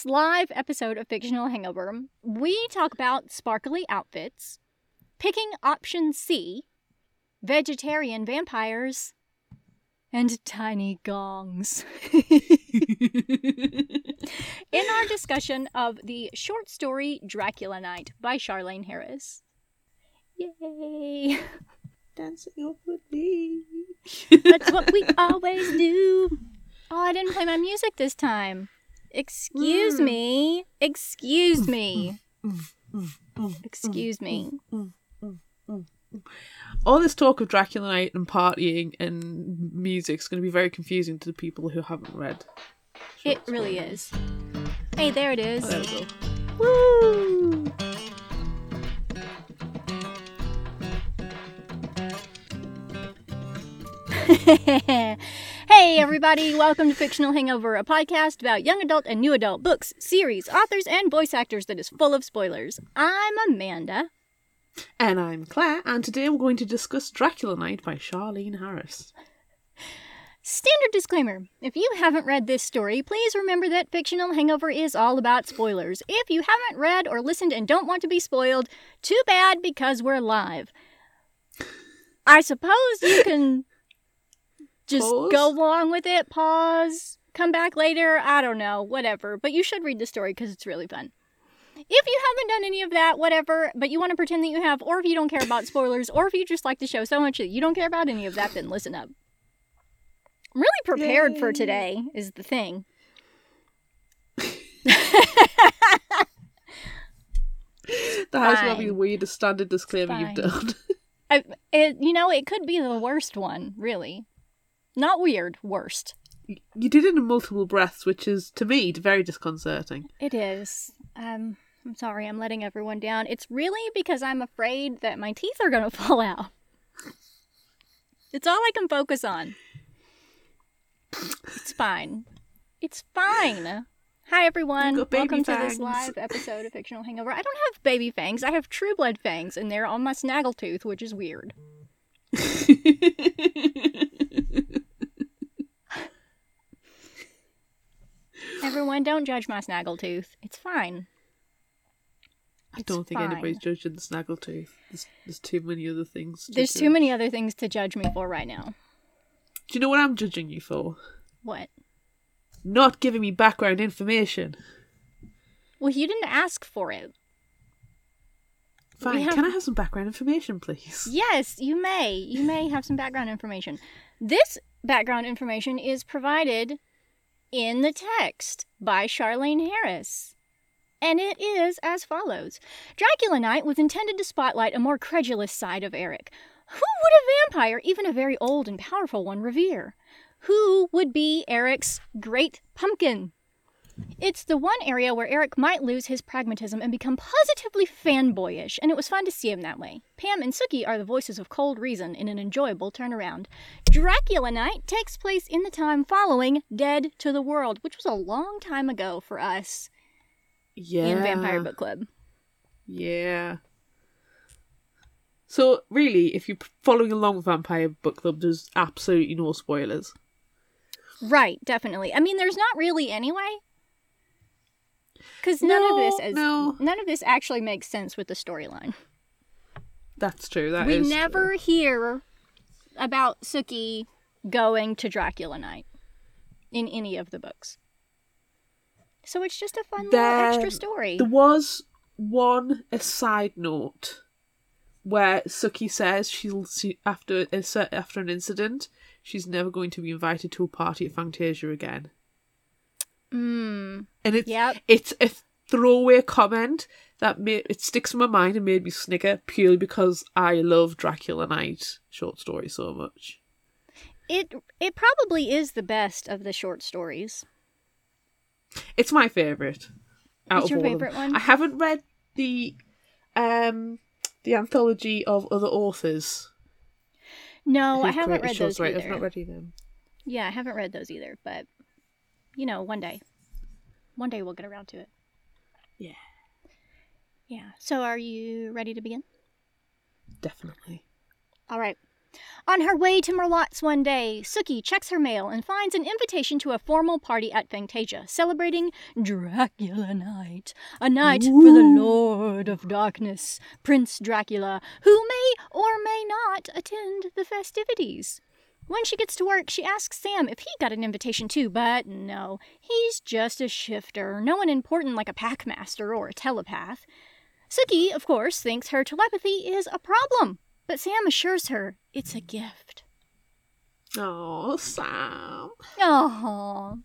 this live episode of Fictional Hangover, we talk about sparkly outfits, picking option C, vegetarian vampires, and tiny gongs. In our discussion of the short story Dracula Night by Charlaine Harris. Yay! Dancing with me. That's what we always do. Oh, I didn't play my music this time. Excuse Mm. me. Excuse me. Excuse me. All this talk of Dracula Night and partying and music is going to be very confusing to the people who haven't read. It really is. Hey, there it is. Oh, there we go. Woo! hey, everybody, welcome to Fictional Hangover, a podcast about young adult and new adult books, series, authors, and voice actors that is full of spoilers. I'm Amanda. And I'm Claire, and today we're going to discuss Dracula Night by Charlaine Harris. Standard disclaimer if you haven't read this story, please remember that Fictional Hangover is all about spoilers. If you haven't read or listened and don't want to be spoiled, too bad because we're live. I suppose you can just Pause? go along with it, pause, come back later, I don't know, whatever. But you should read the story because it's really fun. If you haven't done any of that, whatever, but you want to pretend that you have, or if you don't care about spoilers, or if you just like the show so much that you don't care about any of that, then listen up. I'm really prepared for today, is the thing. That has to be the weirdest standard disclaimer you've Fine. done. I, it, you know, it could be the worst one, really. Not weird, worst. you did it in multiple breaths, which is, to me, very disconcerting. It is. Um, I'm sorry, I'm letting everyone down. It's really because I'm afraid that my teeth are gonna fall out. It's all I can focus on. It's fine. It's fine. Hi everyone. You've got baby Welcome to this live episode of Fictional Hangover. I don't have baby fangs. I have true blood fangs, and they're on my snaggletooth, which is weird. Everyone, don't judge my snaggletooth. It's fine. I don't think fine. anybody's judging the snaggletooth. There's, there's too many other things. to There's too many other things to judge me for right now. Do you know what I'm judging you for? What? Not giving me background information. Well, you didn't ask for it. Fine, have- can I have some background information, please? Yes, you may. You may have some background information. This background information is provided in the text by Charlaine Harris. And it is as follows Dracula Night was intended to spotlight a more credulous side of Eric. Who would a vampire, even a very old and powerful one, revere? Who would be Eric's great pumpkin? It's the one area where Eric might lose his pragmatism and become positively fanboyish, and it was fun to see him that way. Pam and Sookie are the voices of cold reason in an enjoyable turnaround. Dracula Night takes place in the time following Dead to the World, which was a long time ago for us Yeah. in Vampire Book Club. Yeah. So really, if you're following along with Vampire Book Club, there's absolutely no spoilers. Right, definitely. I mean, there's not really anyway. Because none of this No, is no. none of this actually makes sense with the storyline. That's true. That we never true. hear about Sookie going to Dracula Night in any of the books. So it's just a fun little extra story. There was one aside note where Sookie says she'll see after after an incident, she's never going to be invited to a party at Fangtasia again. Hmm. And it's Yep. it's a throwaway comment that made it sticks in my mind and made me snicker purely because I love Dracula Night short story so much. It it probably is the best of the short stories. It's my favorite. Out It's of your them. favourite one? I haven't read the um the anthology of other authors. No, I haven't read those either. I've not read either. Yeah, I haven't read those either, but you know, one day. One day we'll get around to it. Yeah. Yeah. So are you ready to begin? Definitely. All right. On her way to Merlotte's one day, Sookie checks her mail and finds an invitation to a formal party at Fangtasia, celebrating Dracula Night, a night for the Lord of Darkness, Prince Dracula, who may or may not attend the festivities. When she gets to work, she asks Sam if he got an invitation too, but no, he's just a shifter, no one important like a packmaster or a telepath. Sookie, of course, thinks her telepathy is a problem, but Sam assures her it's a gift. Oh, Sam. Aww.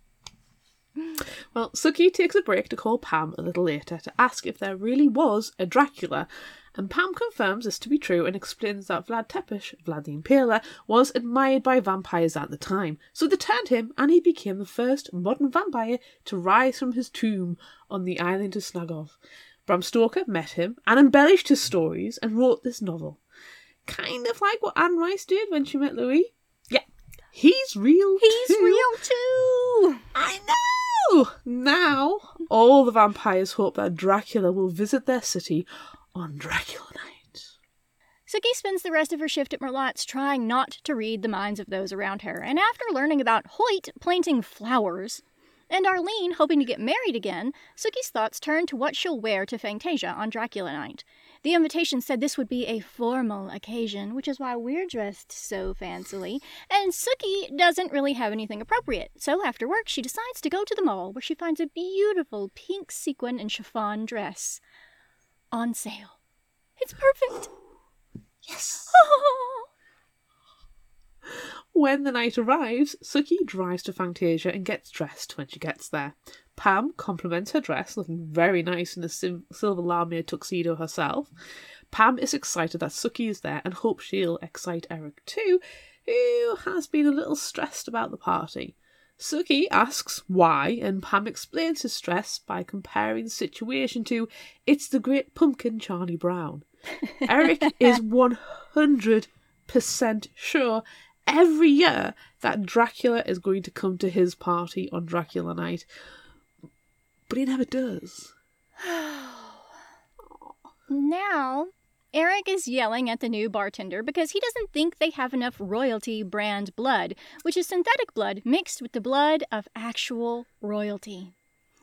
Well, Sookie takes a break to call Pam a little later to ask if there really was a Dracula, and Pam confirms this to be true and explains that Vlad Tepish, Vlad the Impaler, was admired by vampires at the time, so they turned him and he became the first modern vampire to rise from his tomb on the island of Snagov. Bram Stoker met him and embellished his stories and wrote this novel. Kind of like what Anne Rice did when she met Louis. Yeah, he's real He's too. real too. I know! Now, all the vampires hope that Dracula will visit their city on Dracula Night. Sookie spends the rest of her shift at Merlotte's trying not to read the minds of those around her, and after learning about Hoyt planting flowers and Arlene hoping to get married again, Sookie's thoughts turn to what she'll wear to Fangtasia on Dracula Night. The invitation said this would be a formal occasion, which is why we're dressed so fancily, and Sookie doesn't really have anything appropriate. So after work, she decides to go to the mall where she finds a beautiful pink sequin and chiffon dress on sale. It's perfect. Yes! Oh. When the night arrives, Sookie drives to Fangtasia and gets dressed when she gets there. Pam compliments her dress, looking very nice in a sim- silver lamia tuxedo herself. Pam is excited that Sookie is there and hopes she'll excite Eric too, who has been a little stressed about the party. Sookie asks why, and Pam explains his stress by comparing the situation to It's the Great Pumpkin Charlie Brown. Eric is 100% sure every year that Dracula is going to come to his party on Dracula night, but he never does. Now, Eric is yelling at the new bartender because he doesn't think they have enough royalty brand blood, which is synthetic blood mixed with the blood of actual royalty.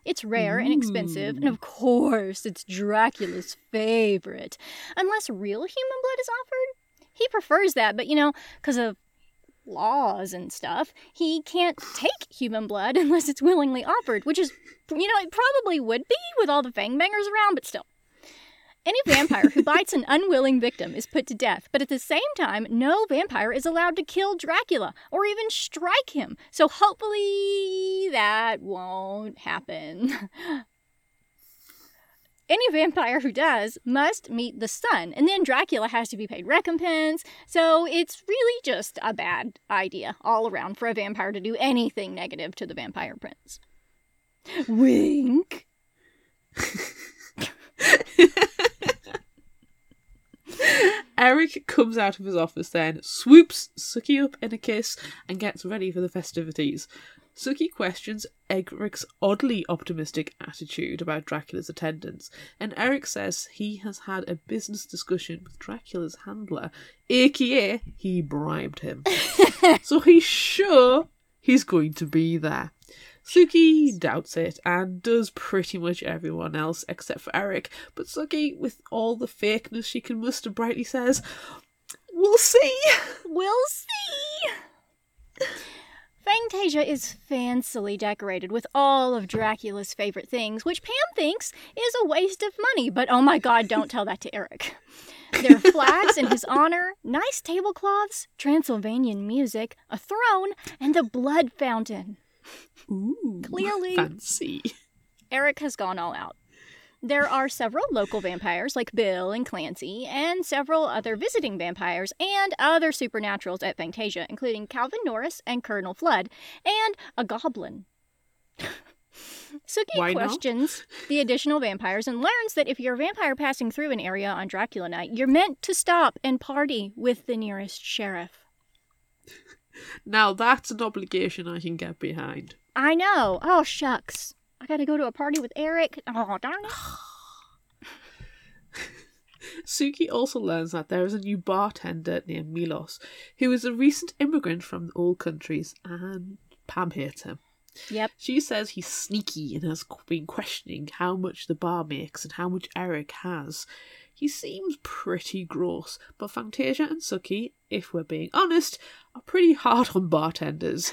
It's rare and expensive, and of mm. course, it's Dracula's favorite. Unless real human blood is offered. He prefers that, but you know, because of laws and stuff, he can't take human blood unless it's willingly offered, which is, you know, it probably would be with all the fangbangers around, but still. Any vampire who bites an unwilling victim is put to death, but at the same time, no vampire is allowed to kill Dracula or even strike him. So hopefully that won't happen. Any vampire who does must meet the sun, and then Dracula has to be paid recompense. So it's really just a bad idea all around for a vampire to do anything negative to the vampire prince. Wink. Eric comes out of his office then, swoops Sookie up in a kiss, and gets ready for the festivities. Sookie questions Eric's oddly optimistic attitude about Dracula's attendance, and Eric says he has had a business discussion with Dracula's handler, aka he bribed him. so he's sure he's going to be there. Sookie doubts it and does pretty much everyone else except for Eric, but Sookie, with all the fakeness she can muster, brightly says, We'll see! We'll see. Fangtasia is fancily decorated with all of Dracula's favorite things, which Pam thinks is a waste of money, but oh my god, don't tell that to Eric. There are flags in his honor, nice tablecloths, Transylvanian music, a throne, and a blood fountain. Ooh, Clearly. Fancy. Eric has gone all out. There are several local vampires like Bill and Clancy, and several other visiting vampires and other supernaturals at Fangtasia, including Calvin Norris and Colonel Flood, and a goblin. Sookie Why not? questions the additional vampires and learns that if you're a vampire passing through an area on Dracula night, you're meant to stop and party with the nearest sheriff. Now that's an obligation I can get behind. I know. Oh, shucks. I gotta go to a party with Eric. Oh, darn it. Sookie also learns that there is a new bartender near Milos, who is a recent immigrant from the old countries, and Pam hates him. Yep. She says he's sneaky and has been questioning how much the bar makes and how much Eric has. He seems pretty gross, but Fangtasia and Sookie, if we're being honest, are pretty hard on bartenders.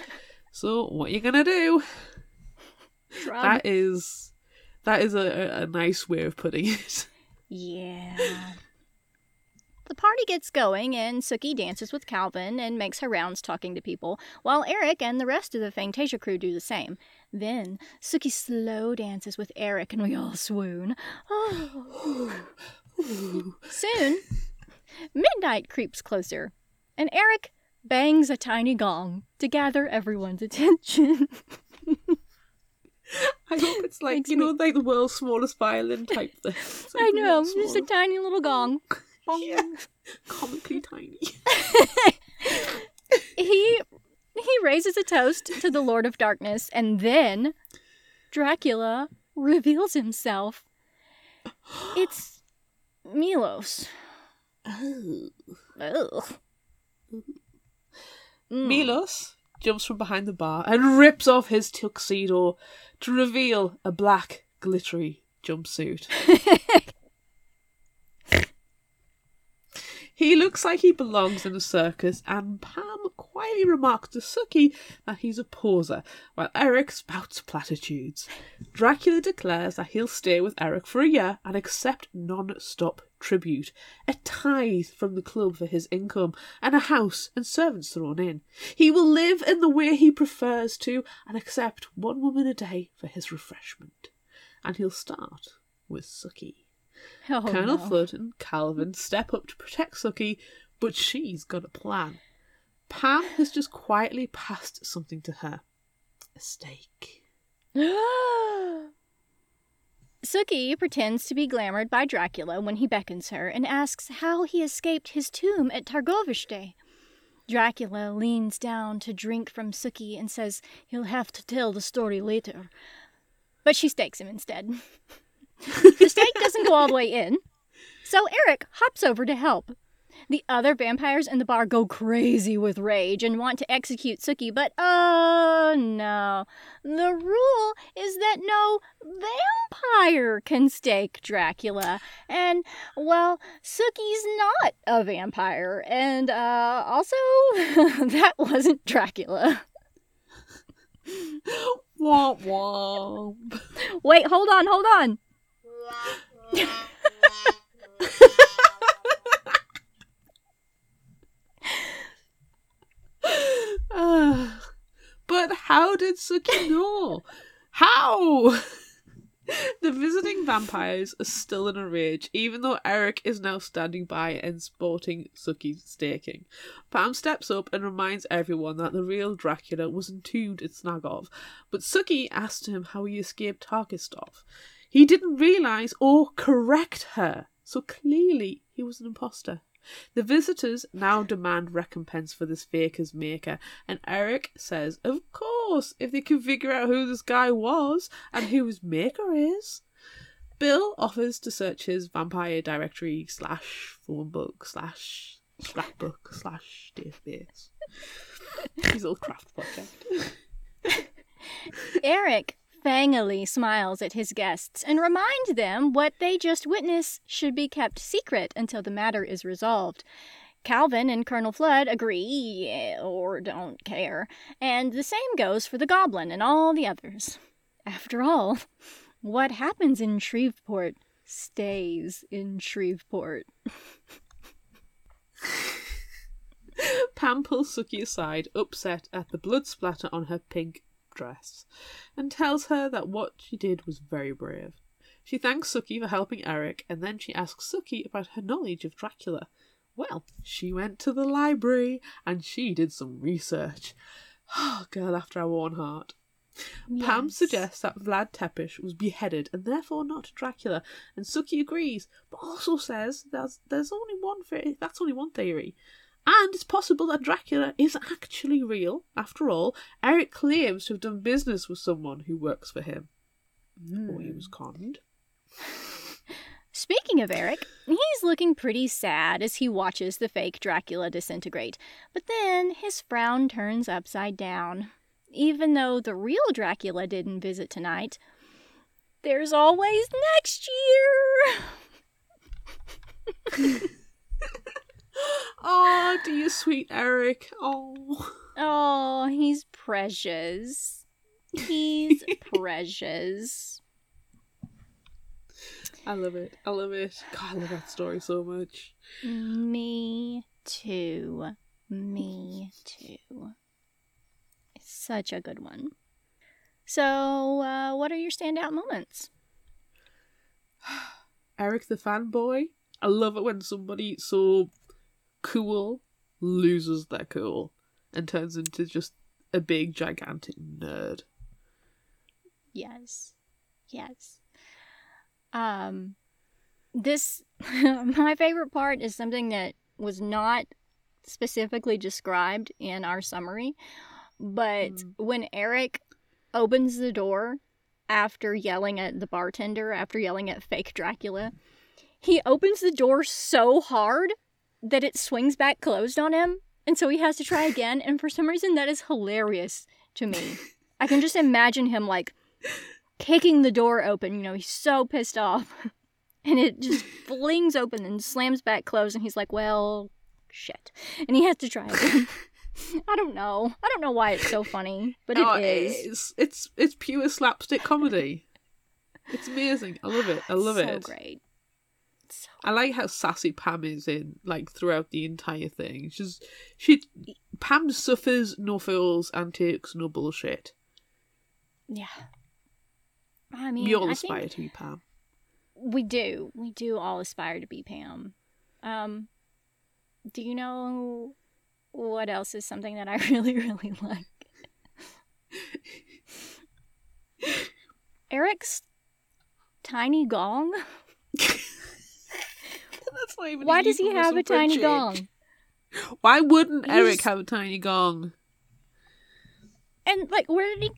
So what are you gonna do? That is that is a, a- a nice way of putting it. Yeah. The party gets going, and Sookie dances with Calvin and makes her rounds talking to people, while Eric and the rest of the Fangtasia crew do the same. Then Sookie slow dances with Eric, and we all swoon. Oh. Soon, midnight creeps closer, and Eric bangs a tiny gong to gather everyone's attention. I hope it's like Makes you know, like the world's smallest violin type thing. Like I know, just a tiny little gong. Yeah. comically tiny. he he raises a toast to the Lord of Darkness, and then Dracula reveals himself. It's Milos. Oh. Ugh. Mm. Milos jumps from behind the bar and rips off his tuxedo to reveal a black, glittery jumpsuit. he looks like he belongs in a circus, and Pam quietly remarks to Suki that he's a poser, while Eric spouts platitudes. Dracula declares that he'll stay with Eric for a year and accept non stop tribute, a tithe from the club for his income, and a house and servants thrown in. He will live in the way he prefers to and accept one woman a day for his refreshment. And he'll start with Sookie. Oh, Colonel no. Flood and Calvin step up to protect Sookie, but she's got a plan. Pam has just quietly passed something to her a steak. Sookie pretends to be glamored by Dracula when he beckons her and asks how he escaped his tomb at Targoviste. Dracula leans down to drink from Sookie and says he'll have to tell the story later. But she stakes him instead. the stake doesn't go all the way in, so Eric hops over to help. The other vampires in the bar go crazy with rage and want to execute Sookie, but oh no. The rule is that no vampire can stake Dracula. And, well, Sookie's not a vampire. And, uh, also, that wasn't Dracula. Womp womp. Wait, hold on, hold on. Ah, but how did Sookie know? How? The visiting vampires are still in a rage, even though Eric is now standing by and sporting Sookie's staking. Pam steps up and reminds everyone that the real Dracula was entombed at Snagov, but Sookie asks him how he escaped Tarkistov. He didn't realise or correct her, so clearly he was an imposter. The visitors now demand recompense for this faker's maker, and Eric says, of course, if they can figure out who this guy was and who his maker is. Bill offers to search his vampire directory slash phone book slash scrapbook slash database. His little craft project. Eric fangily smiles at his guests and reminds them what they just witnessed should be kept secret until the matter is resolved. Calvin and Colonel Flood agree eh, or don't care, and the same goes for the goblin and all the others. After all, what happens in Shreveport stays in Shreveport. Pam pulls Sookie aside, upset at the blood splatter on her pink dress, and tells her that what she did was very brave. She thanks Sookie for helping Eric, and then she asks Sookie about her knowledge of Dracula. Well, she went to the library and she did some research. Oh, girl after our own heart. Pam suggests that Vlad Tepish was beheaded and therefore not Dracula, and Sookie agrees, but also says there's there's only one theory. That's only one theory, and it's possible that Dracula is actually real. After all, Eric claims to have done business with someone who works for him, or he was hmm. conned. Speaking of Eric, he's looking pretty sad as he watches the fake Dracula disintegrate. But then his frown turns upside down. Even though the real Dracula didn't visit tonight, there's always next year. oh, dear sweet Eric. Oh. Oh, he's precious. He's precious. I love it. I love it. God, I love that story so much. Me too. Me too. It's such a good one. So, uh, what are your standout moments? Eric the fanboy. I love it when somebody so cool loses their cool and turns into just a big gigantic nerd. Yes. Yes. Um this my favorite part is something that was not specifically described in our summary, but Mm. when Eric opens the door after yelling at the bartender, after yelling at fake Dracula, he opens the door so hard that it swings back closed on him, and so he has to try again, and for some reason that is hilarious to me. I can just imagine him like kicking the door open, you know, he's so pissed off. And it just flings open and slams back closed, and he's like, well, shit. And he has to try again. I don't know. I don't know why it's so funny, but it is. It's, it's it's pure slapstick comedy. It's amazing. I love it. I love so it. So great. So I like how sassy Pam is in like throughout the entire thing. She's she Pam suffers no fools and takes no bullshit. yeah. I mean, we all aspire to be Pam. we do. We do all aspire to be Pam. Um, do you know what else is something that I really, really like? Eric's tiny gong. That's not even Why does he have a tiny gong? Why wouldn't Eric have a tiny gong? And like, where did he?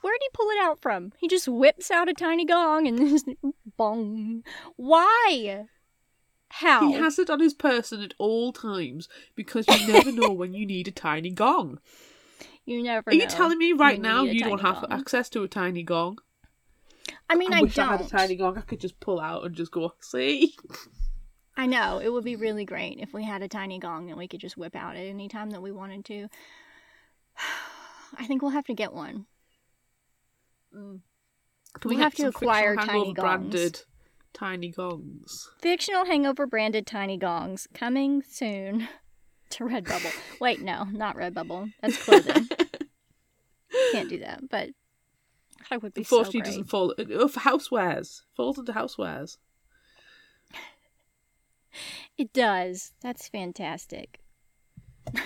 Where did he pull it out from? He just whips out a tiny gong and just bong. Why? How? He has it on his person at all times because you never know when you need a tiny gong. you never. Are you telling me right now you don't have gong. access to a tiny gong? I mean, I, wish don't. I had a tiny gong. I could just pull out and just go. Oh, see, I know it would be really great if we had a tiny gong that we could just whip out at any time that we wanted to. I think we'll have to get one. Can We get have to acquire tiny gongs. branded tiny gongs. Fictional hangover branded tiny gongs coming soon to Redbubble. Wait, no, not Redbubble. That's clothing. Can't do that. But that would be so Unfortunately, great. doesn't fall. For housewares, falls into housewares. It does. That's fantastic.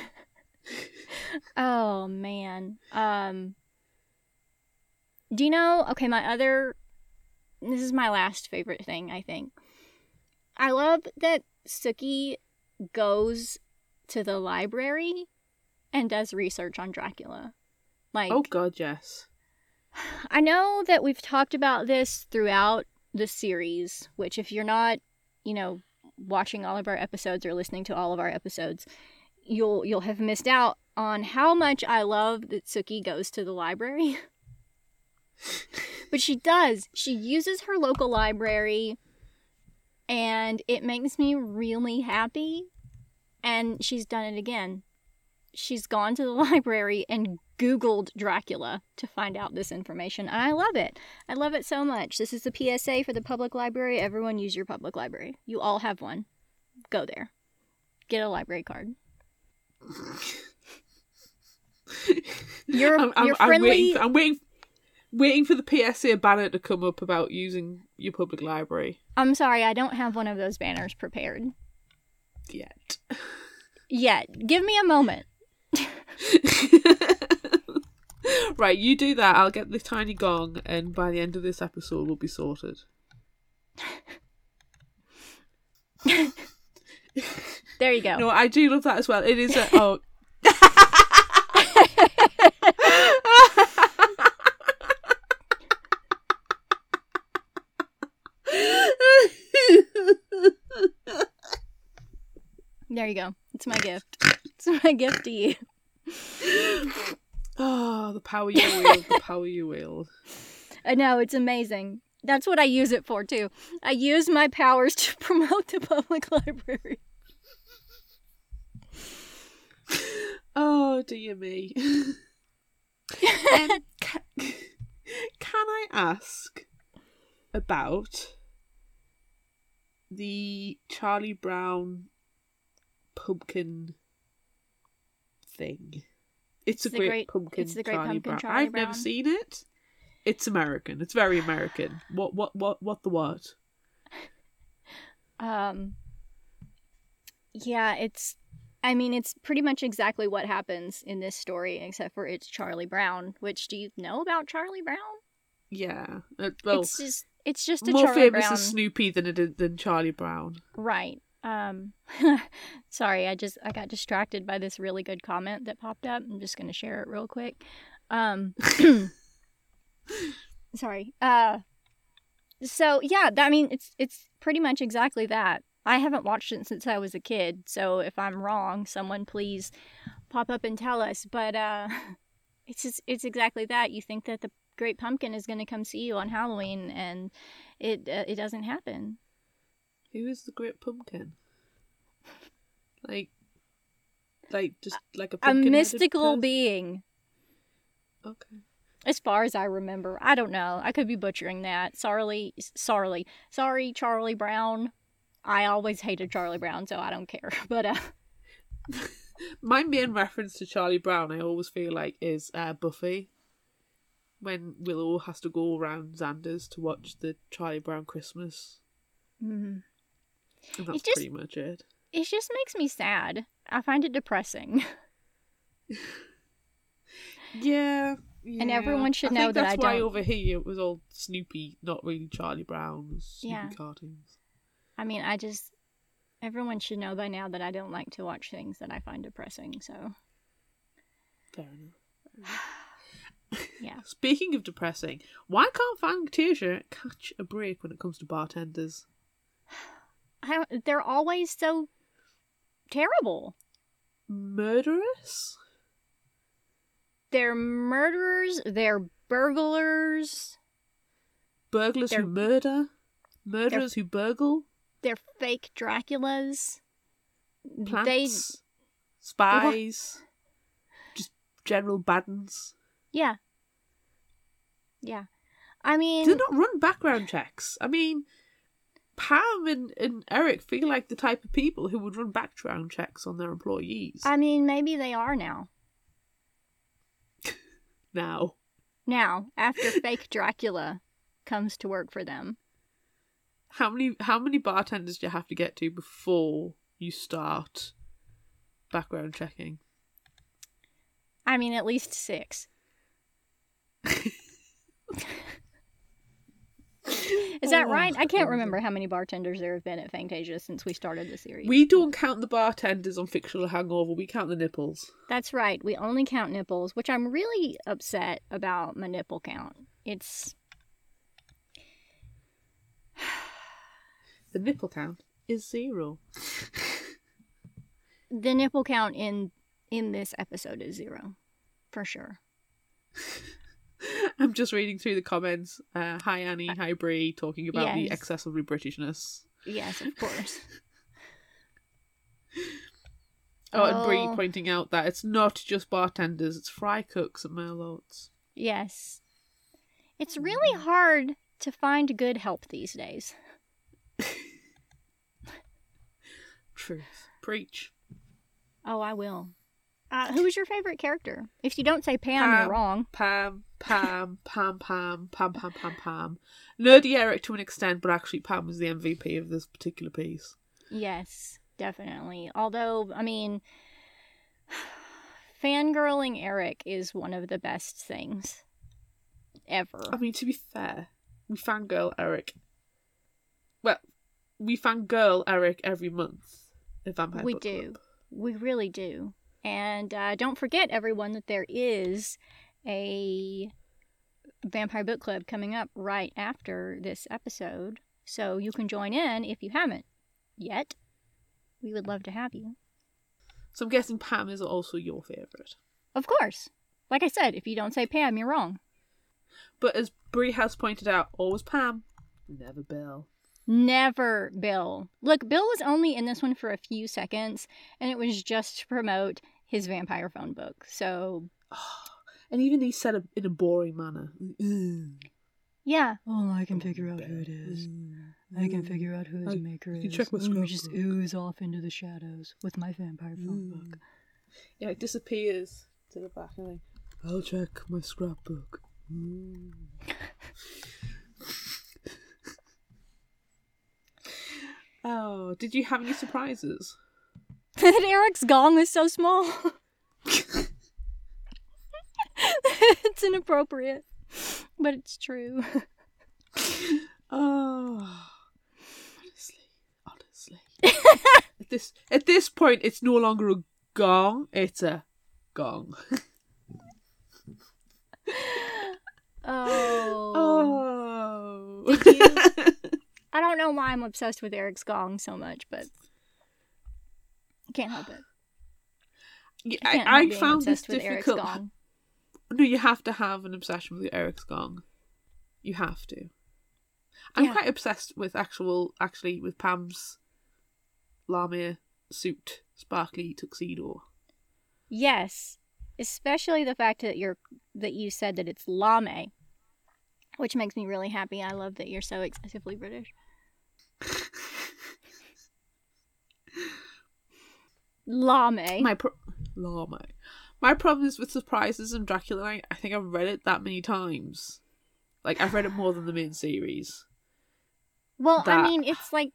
oh man. Um Do you know okay, my other this is my last favorite thing, I think. I love that Sookie goes to the library and does research on Dracula. Like oh God, yes. I know that we've talked about this throughout the series, which if you're not, you know, watching all of our episodes or listening to all of our episodes, you'll you'll have missed out on how much I love that Sookie goes to the library. but she does. She uses her local library and it makes me really happy. And she's done it again. She's gone to the library and Googled Dracula to find out this information. And I love it. I love it so much. This is the PSA for the public library. Everyone use your public library. You all have one. Go there. Get a library card. You're, I'm, I'm, you're I'm friendly. waiting. For, I'm waiting. Waiting for the PSA banner to come up about using your public library. I'm sorry, I don't have one of those banners prepared Yet. yet. Give me a moment. right, you do that. I'll get the tiny gong, and by the end of this episode, we'll be sorted. There you go. No, I do love that as well. It is a oh. There you go. It's my gift. It's my gift to you. Oh, the power you wield, the power you wield. I know, it's amazing. That's what I use it for, too. I use my powers to promote the public library. Oh, dear me. um, ca- can I ask about the Charlie Brown pumpkin thing? It's, a great, great- pumpkin. it's the Great Charlie Pumpkin Brown. Charlie I've never seen it. It's American. It's very American. What? What? What? What? The what? Um, yeah, it's. I mean, it's pretty much exactly what happens in this story, except for it's Charlie Brown. Which do you know about Charlie Brown? Yeah. Uh, well, it's just it's just a more Charlie famous Brown, as Snoopy than it is than Charlie Brown. right? Um, sorry, I just I got distracted by this really good comment that popped up. I'm just gonna share it real quick. Um, sorry. Uh, so yeah, that, I mean, it's it's pretty much exactly that. I haven't watched it since I was a kid, so if I'm wrong, someone please pop up and tell us. But uh, it's just, it's exactly that. You think that the Great Pumpkin is going to come see you on Halloween, and it uh, it doesn't happen. Who is the Great Pumpkin? Like, like just like a A pumpkin mystical being, Okay. as far as I remember. I don't know. I could be butchering that. Sorry, sorry, sorry, Charlie Brown. I always hated Charlie Brown, so I don't care. But uh, My main reference to Charlie Brown, I always feel like, is uh, Buffy. When Willow has to go around Xander's to watch the Charlie Brown Christmas, mm, and that's just- pretty much it. it just makes me sad. I find it depressing. Yeah. And everyone should I know think that that's I why don't- over here it was all Snoopy, not really Charlie Brown. Snoopy Yeah. cartoons. I mean, I just everyone should know by now that I don't like to watch things that I find depressing. So Fair enough. yeah, Speaking of depressing, why can't Fangtasia catch a break when it comes to bartenders? I they're always so terrible. Murderous? They're murderers. They're burglars. Burglars They're- who murder? Murderers who burgle? They're fake Draculas. They Plants? Spies? Just general baddens? yeah yeah. I mean, Do they not run background checks? I mean, Pam and, and Eric feel like the type of people who would run background checks on their employees. I mean, maybe they are now. now. Now, after fake Dracula comes to work for them. How many how many bartenders do you have to get to before you start background checking? I mean, at least six. Is that Oh, right? I can't remember how many bartenders there have been at Fangtasia since we started the series. We don't count the bartenders on fictional hangover, we count the nipples. That's right. We only count nipples, which I'm really upset about my nipple count. It's The nipple count is zero. the nipple count in in this episode is zero, for sure. I'm just reading through the comments. Uh, hi Annie, hi Brie, talking about the Yes. excessively Britishness. Yes, of course. Oh, and Brie Oh. pointing out that it's not just bartenders, it's fry cooks and mailouts. yes. It's really hard to find good help these days. Truth. Preach. Oh, I will. Uh, who was your favorite character? If you don't say Pam, Pam. you're wrong. Pam, Pam, Pam, Pam, Pam, Pam, Pam, Pam. Nerdy Eric to an extent, but actually Pam was the MVP of this particular piece. Yes, definitely. Although, I mean, fangirling Eric is one of the best things ever. I mean, to be fair, we fangirl Eric. Well, we fangirl Eric every month at Vampire We do. Club. We really do. And uh, don't forget, everyone, that there is a Vampire Book Club coming up right after this episode. So you can join in if you haven't yet. we would love to have you. So I'm guessing Pam is also your favourite. Of course. Like I said, if you don't say Pam, you're wrong. But as Brie has pointed out, always Pam, never Bill. Never Bill. Look, Bill was only in this one for a few seconds, and it was just to promote his vampire phone book. So, oh, And even he said it in a boring manner. Mm. yeah. Oh, I can figure out who it is. I can figure out who I- his maker you is. check my Let me just scrapbook. ooze off into the shadows with my vampire phone Mm. book. Yeah, it disappears to the back and like, I'll check my scrapbook. Mm. oh, did you have any surprises? that Eric's gong is so small. it's inappropriate, but it's true. Oh, honestly, honestly. at this at this point, it's no longer a gong; it's a gong. Oh. Oh. Did you- I don't know why I'm obsessed with Eric's gong so much, but I can't help it. I I, I found this obsessed with Eric's difficult. No, you have to have an obsession with Eric's gong. You have to. I'm Yeah. quite obsessed with actual, actually, with Pam's lamia suit, sparkly tuxedo. Yes, especially the fact that you're that you said that it's lame, which makes me really happy. I love that you're so excessively British. Lame. My pro- lame. My problem is with surprises and Dracula Night. I think I've read it that many times. Like I've read it more than the main series. well, I mean, it's like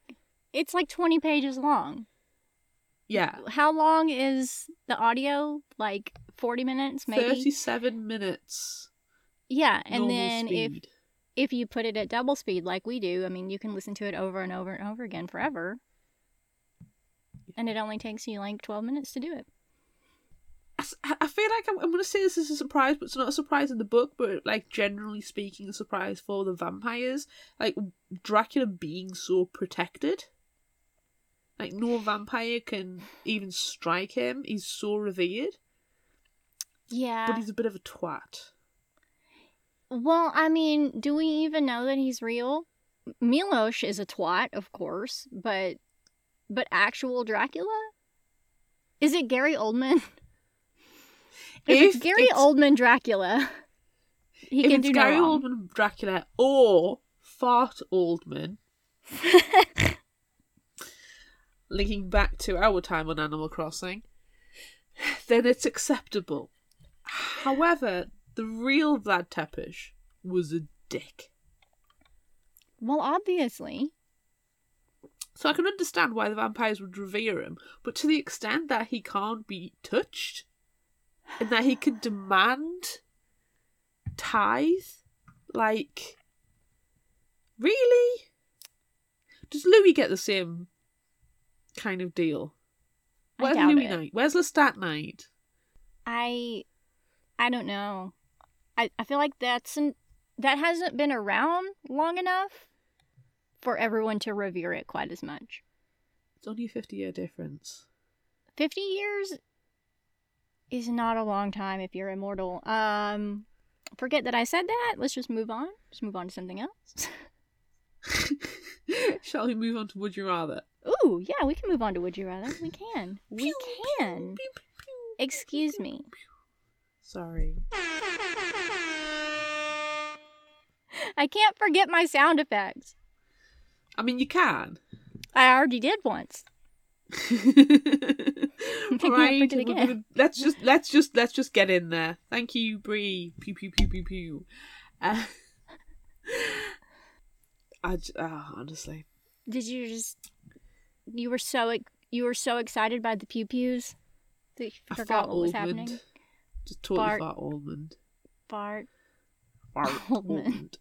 it's like 20 pages long. Yeah, How long is the audio? Like 40 minutes, maybe. thirty-seven minutes. Yeah, and normal then if if you put it at double speed like we do, I mean, you can listen to it over and over and over again forever. And it only takes you like 12 minutes to do it. I feel like I'm, I'm going to say this is a surprise, but it's not a surprise in the book, but like generally speaking, a surprise for the vampires. Like Dracula being so protected. Like no vampire can even strike him. He's so revered, Yeah. but he's a bit of a twat. Well, I mean, do we even know that he's real? Milosh is a twat, of course, but but actual Dracula? Is it Gary Oldman? if, it's If Gary Oldman Dracula, he if can do Gary no. Oldman Dracula or Fart Oldman, linking back to our time on Animal Crossing, then it's acceptable. However, the real Vlad Tepish was a dick. well, obviously. So I can understand why the vampires would revere him, but to the extent that he can't be touched and that he can demand tithe, like, really? Does Louis get the same kind of deal? Where's Louis it. night? Where's Lestat night? I I don't know. I, I feel like that's an, that hasn't been around long enough for everyone to revere it quite as much. It's only a 50 year difference. 50 years is not a long time if you're immortal. Um forget that I said that. Let's just move on. Just move on to something else. Shall we move on to Would You Rather? Ooh, yeah, we can move on to would you rather. We can. We can. Excuse me. Sorry. I can't forget my sound effects. I mean, you can. I already did once. right, gonna- let's just let's just let's just get in there. Thank you, Bree. Pew pew pew pew pew. Uh, I j- ah, honestly, Did you just you were so you were so excited by the pew pews that you forgot what was Oldman. happening? Just totally Fart. fart Oldman. Fart. Fart Oldman. Oldman.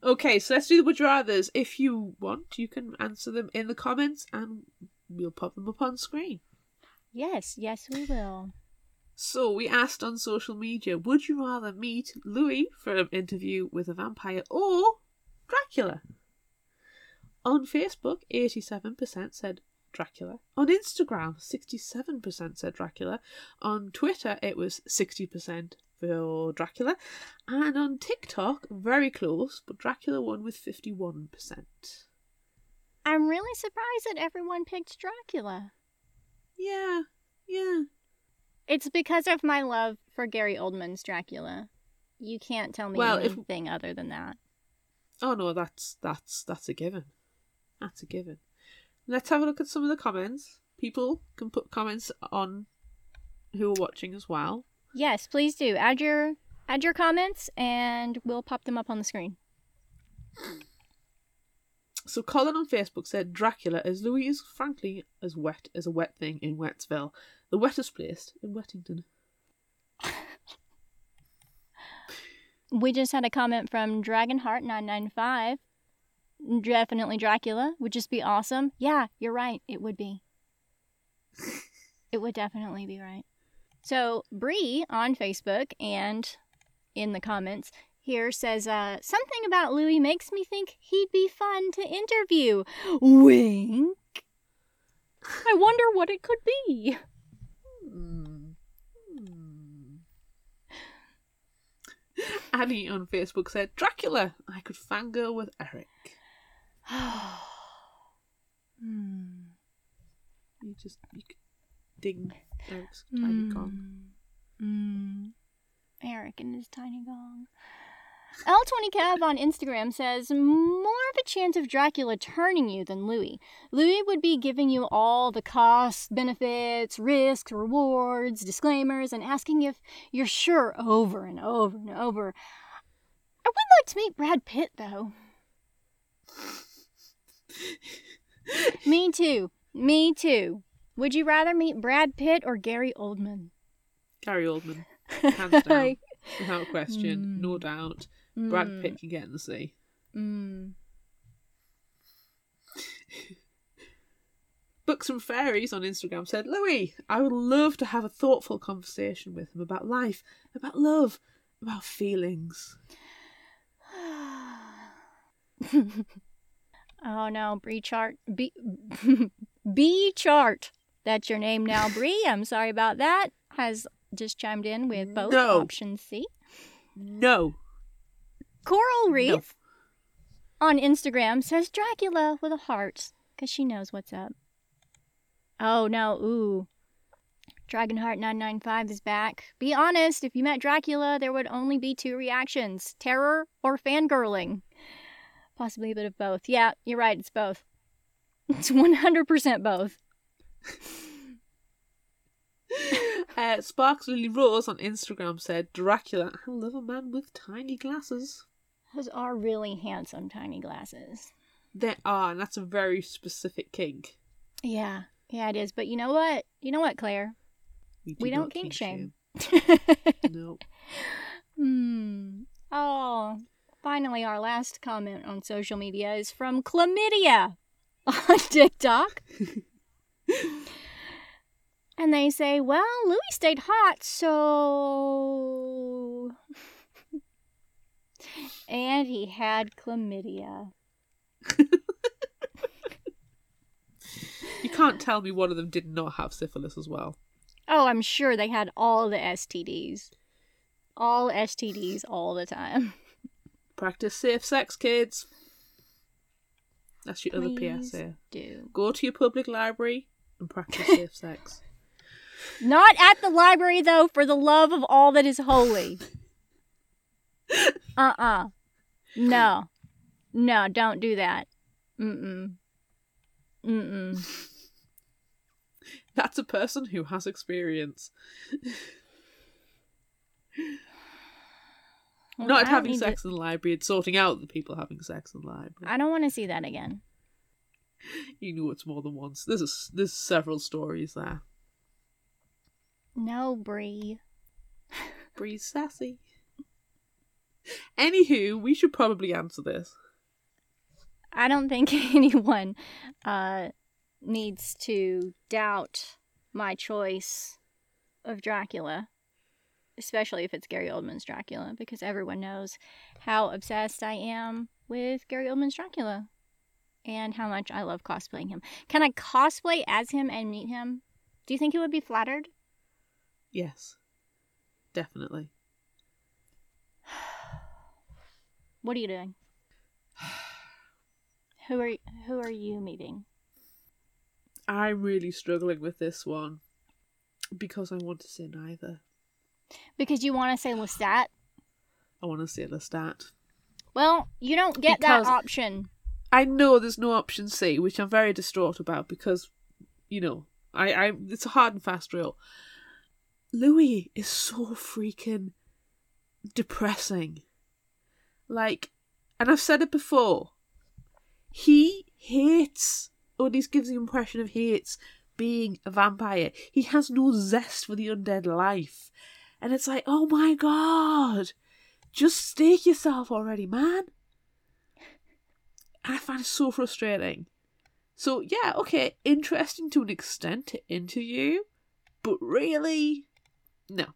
Okay, so let's do the would you rather's. If you want, you can answer them in the comments, and we'll pop them up on screen. Yes, yes, we will. So we asked on social media, would you rather meet Louis for an interview with a vampire or Dracula? On Facebook, 87% said Dracula. On Instagram, 67% said Dracula. On Twitter, it was 60% for Dracula. And on TikTok, very close, but Dracula won with 51%. I'm really surprised that everyone picked Dracula. Yeah, yeah. It's because of my love for Gary Oldman's Dracula. You can't tell me Well, if- anything other than that. Oh no, that's that's that's a given. That's a given. Let's have a look at some of the comments. People can put comments on who are watching as well. Yes, please do. Add your add your comments and we'll pop them up on the screen. So Colin on Facebook said Dracula as Louis is frankly as wet as a wet thing in Wetsville, the wettest place in Wettington. We just had a comment from Dragonheart995. Definitely Dracula. Would just be awesome. Yeah, you're right. It would be. it would definitely be right. So, Bree on Facebook and in the comments here says uh, something about Louis makes me think he'd be fun to interview. Wink. I wonder what it could be. Hmm. Annie on Facebook said Dracula. I could fangirl with Eric. Hmm. You just you could ding Eric's tiny gong. Mm. Eric and his tiny gong. L20 Cav on Instagram says more of a chance of Dracula turning you than Louis. Louis would be giving you all the costs, benefits, risks, rewards, disclaimers, and asking if you're sure over and over and over. I would like to meet Brad Pitt, though. Me too. Me too. Would you rather meet Brad Pitt or Gary Oldman? Gary Oldman, hands down, without question, no hmm. doubt. Brad mm, Pitt can get in the sea. mm. Books and Fairies on Instagram said, Louis, I would love to have a thoughtful conversation with him about life, about love, about feelings. oh no, Bree Chart. B B Chart. That's your name now, Bree. I'm sorry about that. Has just chimed in with both No. option C. No. Coral. Reef on Instagram says Dracula with a heart because she knows what's up. Oh no, ooh. Dragonheart995 is back. Be honest, if you met Dracula, there would only be two reactions terror or fangirling. Possibly a bit of both. Yeah, you're right, it's both. It's 100% both. Uh, Sparks Lily Rose on Instagram said, Dracula, I love a man with tiny glasses. Those are really handsome tiny glasses. They are, and that's a very specific kink. Yeah, yeah, it is. But you know what? You know what, Claire? do We don't kink shame. Nope. Hmm. Oh, finally, our last comment on social media is from Chlamydia on TikTok. and they say, well, Louis stayed hot, so. And he had chlamydia. You can't tell me one of them did not have syphilis as well. Oh, I'm sure they had all the STDs. All STDs all the time. Practice safe sex, kids. That's your Please. other PSA. Do. Go to your public library and practice safe sex. Not at the library, though, for the love of all that is holy. Uh uh No. No, don't do that. Mm mm. Mm mm. That's a person who has experience. Not having sex in the library, it's sorting out the people having sex in the library. I don't want to see that again. You knew it's more than once. There's a, there's several stories there. No, Bree. Breeze sassy. Anywho, we should probably answer this. I don't think anyone uh, needs to doubt my choice of Dracula, especially if it's Gary Oldman's Dracula, because everyone knows how obsessed I am with Gary Oldman's Dracula. and how much I love cosplaying him. Can I cosplay as him and meet him? Do you think he would be flattered? Yes. Definitely. What are you doing? Who are who are you meeting? I'm really struggling with this one because I want to say neither. Because you want to say Lestat? I want to say Lestat. Well, you don't get Because- that option. I know there's no option C, which I'm very distraught about because, you know, I, I it's a hard and fast rule. Louis is so freaking depressing. Like, and I've said it before. He hates, or at least gives the impression of hates being a vampire. He has no zest for the undead life, and it's like, oh my god, just stake yourself already, man. And I find it so frustrating. So yeah, okay, interesting to an extent to interview, but really, no.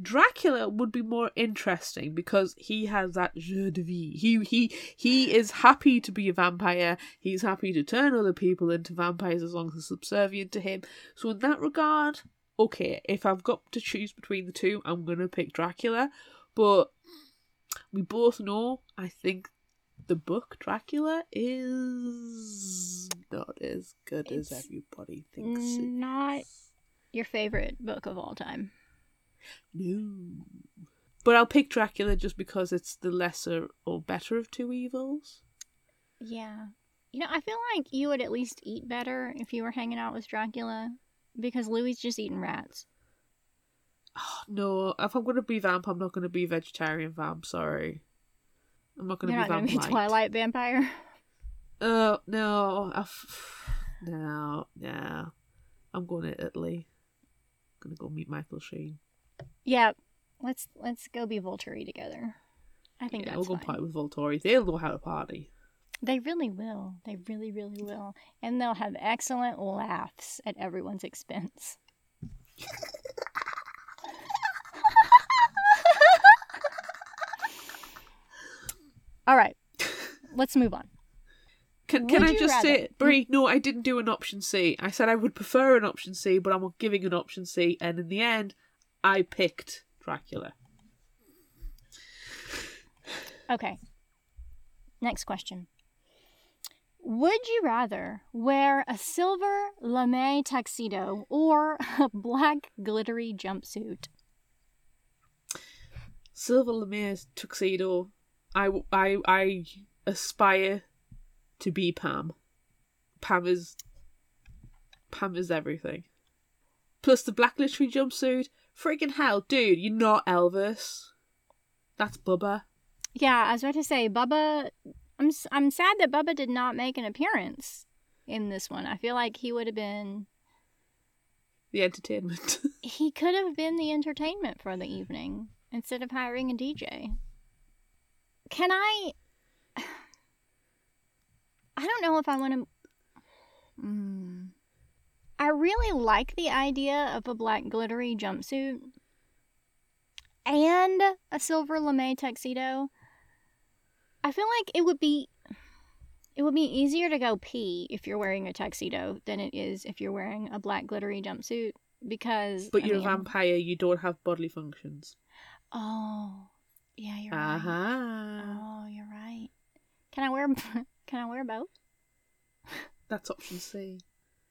Dracula would be more interesting because he has that jeu de vie. He he he is happy to be a vampire. He's happy to turn other people into vampires as long as they're subservient to him. So in that regard, okay, if I've got to choose between the two, I'm gonna pick Dracula. But we both know, I think, the book Dracula is not as good as everybody thinks. it not your favorite book of all time. No. But I'll pick Dracula just because it's the lesser or better of two evils. Yeah. You know, I feel like you would at least eat better if you were hanging out with Dracula because Louis just eating rats. Oh, no, if I'm going to be vamp, I'm not going to be vegetarian vamp. Sorry, I'm not going to be going to be. Twilight vampire. Oh no, I've... no, no. I'm going to Italy. I'm gonna go meet Michael Sheen. Yeah. Let's let's go be Volturi together. I think Yeah, that's we'll go fine. party with Volturi. They'll know how to party. They really will. They really, really will. And they'll have excellent laughs at everyone's expense. All right. Let's move on. Can can Would I just rather- say, Brie? No, I didn't do an option C. I said I would prefer an option C, but I'm giving an option C, and in the end, I picked Dracula. Okay. Next question. Would you rather wear a silver lame tuxedo or a black glittery jumpsuit? Silver Lemire's tuxedo. I, I, I aspire to be Pam. Pam is Pam is everything. Plus the black glittery jumpsuit. Freaking hell, dude! You're not Elvis. That's Bubba. Yeah, I was about to say, Bubba. I'm I'm sad that Bubba did not make an appearance in this one. I feel like he would have been. The entertainment. He could have been the entertainment for the evening instead of hiring a DJ. Can I? I don't know if I want to. Mm. I really like the idea of a black glittery jumpsuit and a silver lame tuxedo. I feel like it would be it would be easier to go pee if you're wearing a tuxedo than it is if you're wearing a black glittery jumpsuit because but I you're mean- a vampire. You don't have bodily functions. Oh, yeah, you're Uh right. Oh, you're right. Can I wear can I wear both? That's option C.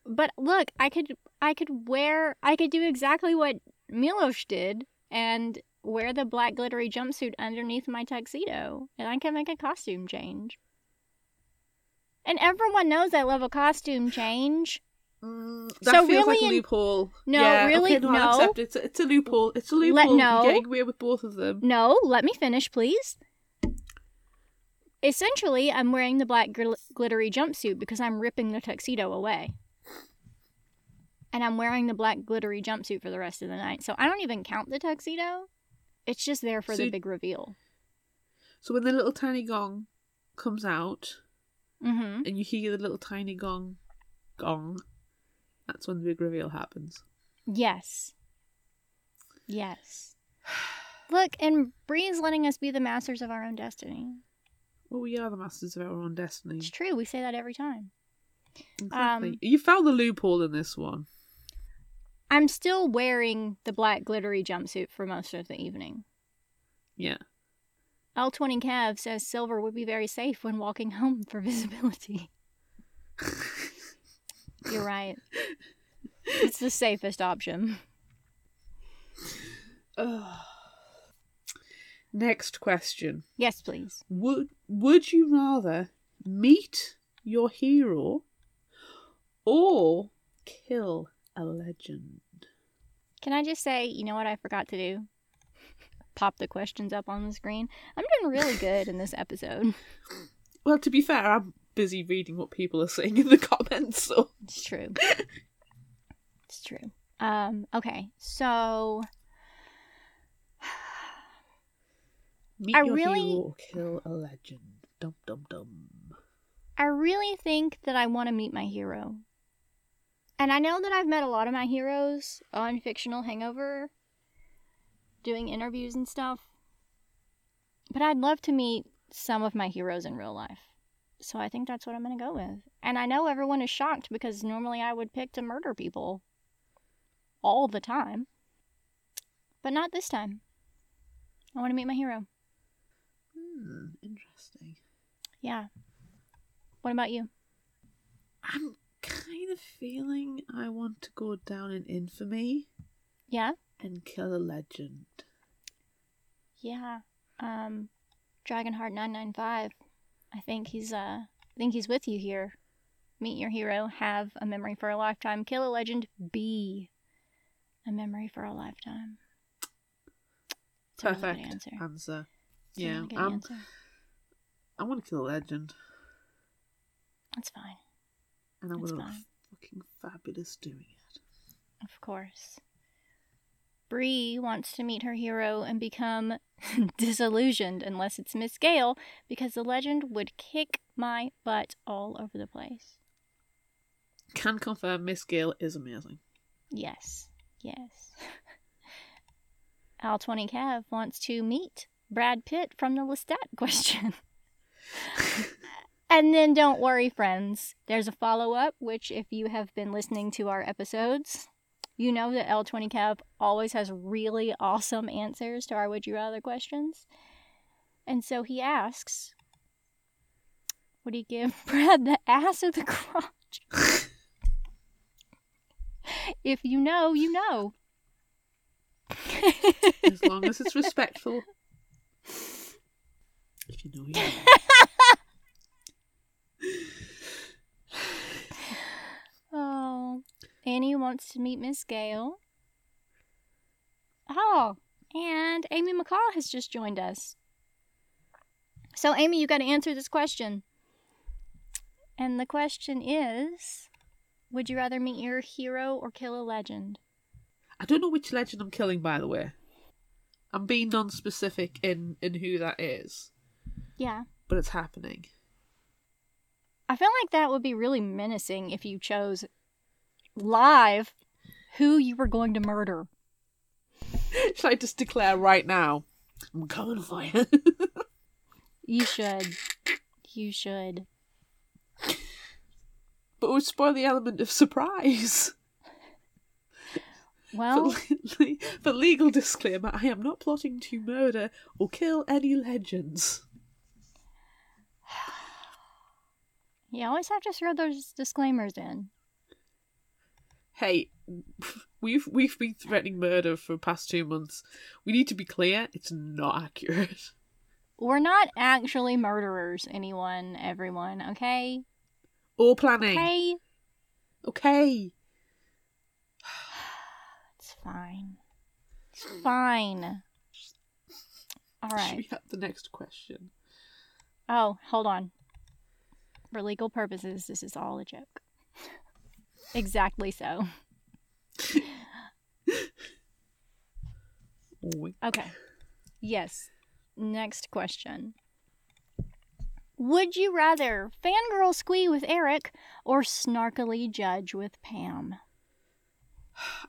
But look, I could I could wear I could do exactly what Milos did and wear the black glittery jumpsuit underneath my tuxedo, and I can make a costume change. And everyone knows I love a costume change. Mm, So that feels like a loophole. No, yeah, really, okay, no, no. Accept it. It's a, it's a loophole. It's a Let- loophole. no. You're getting away with both of them. No, let me finish, please. Essentially, I'm wearing the black gl- glittery jumpsuit because I'm ripping the tuxedo away. And I'm wearing the black glittery jumpsuit for the rest of the night. So I don't even count the tuxedo. It's just there for So the big reveal. So when the little tiny gong comes out, Mm-hmm. and you hear the little tiny gong, gong, that's when the big reveal happens. Yes. Yes. Look, and Bree's letting us be the masters of our own destiny. Well, we are the masters of our own destiny. It's true. We say that every time. Exactly. Um, you found the loophole in this one. I'm still wearing the black glittery jumpsuit for most of the evening. Yeah. L20 Cav says silver would be very safe when walking home for visibility. You're right. It's the safest option. Ugh. Next question. Yes, please. Would would you rather meet your hero or kill a legend? Can I just say, you know what I forgot to do? Pop the questions up on the screen. I'm doing really good in this episode. Well, to be fair, I'm busy reading what people are saying in the comments, so It's true. It's true. Um, okay, so meet I your really- hero or kill a legend. Dum dum dum. I really think that I want to meet my hero. And I know that I've met a lot of my heroes on Fictional Hangover, doing interviews and stuff. But I'd love to meet some of my heroes in real life. So I think that's what I'm going to go with. And I know everyone is shocked because normally I would pick to murder people all the time. But not this time. I want to meet my hero. Hmm, interesting. Yeah. What about you? I'm kind of feeling I want to go down in infamy Yeah? and kill a legend. Yeah. Um Dragonheart 995. I think he's uh I think he's with you here. Meet your hero, have a memory for a lifetime, kill a legend, be a memory for a lifetime. It's a really Perfect answer. answer. Yeah, really um, answer. I want to kill a legend, That's fine. And gonna look fine. fucking fabulous doing it. Of course. Bree wants to meet her hero and become disillusioned unless it's Miss Gail because the legend would kick my butt all over the place. Can confirm Miss Gail is amazing. Yes, yes. L20 Cav wants to meet Brad Pitt from the Lestat question. and then don't worry, friends. There's a follow up, which, if you have been listening to our episodes, you know that L20 Cav always has really awesome answers to our Would You Rather questions. And so he asks Would he give Brad the ass or the crotch? if you know, you know. As long as it's respectful. If you know, you know. oh, Annie wants to meet Miss Gail. Oh, and Amy McCaw has just joined us. So, Amy, you got to answer this question. And the question is Would you rather meet your hero or kill a legend? I don't know which legend I'm killing, by the way. I'm being non-specific in in who that is, Yeah. but it's happening. I feel like that would be really menacing if you chose live who you were going to murder. Should I just declare right now? I'm coming for you. You should. You should. but it would spoil the element of surprise. Well, For, le- for legal disclaimer, I am not plotting to murder or kill any legends. you always have to throw those disclaimers in. Hey, we've we've been threatening murder for the past two months. We need to be clear; it's not accurate. We're not actually murderers, anyone, everyone, okay? Or planning. Okay? Okay. It's fine. It's fine. All right. Should we have the next question? Oh, hold on. For legal purposes, this is all a joke. Exactly so. Okay. Yes. Next question. Would you rather fangirl squee with Eric or snarkily judge with Pam?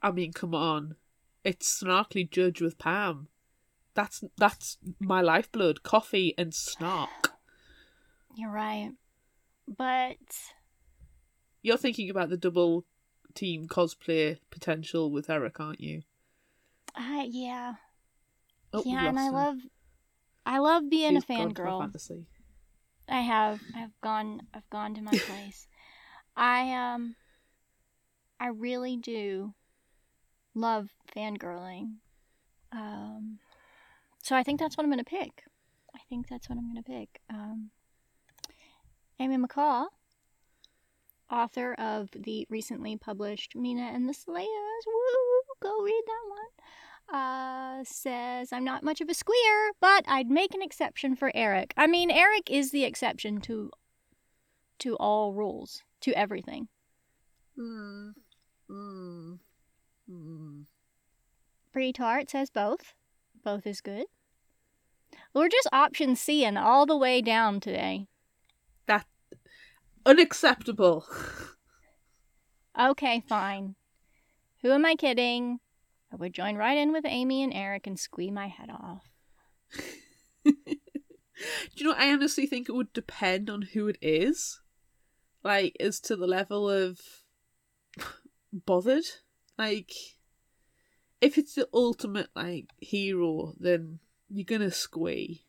I mean, come on. It's snarkily judge with Pam. That's that's my lifeblood. Coffee and snark. You're right. But You're thinking about the double team cosplay potential with Eric, aren't you? I yeah. Oh, yeah, and I love I love being She's a fangirl. I have. I've gone I've gone to my place. I um I really do love fangirling. Um so I think that's what I'm gonna pick. I think that's what I'm gonna pick. Um Amy McCaw, author of the recently published Mina and the Slayers, woo, go read that one. Uh, says I'm not much of a squeer, but I'd make an exception for Eric. I mean, Eric is the exception to to all rules, to everything. Hmm. Hmm. Hmm. Bree Tart says both. Both is good. We're just option C and all the way down today. Unacceptable. Okay, fine. Who am I kidding? I would join right in with Amy and Eric and squee my head off. Do you know? I honestly think it would depend on who it is, like as to the level of bothered. Like, if it's the ultimate like hero, then you're gonna squee.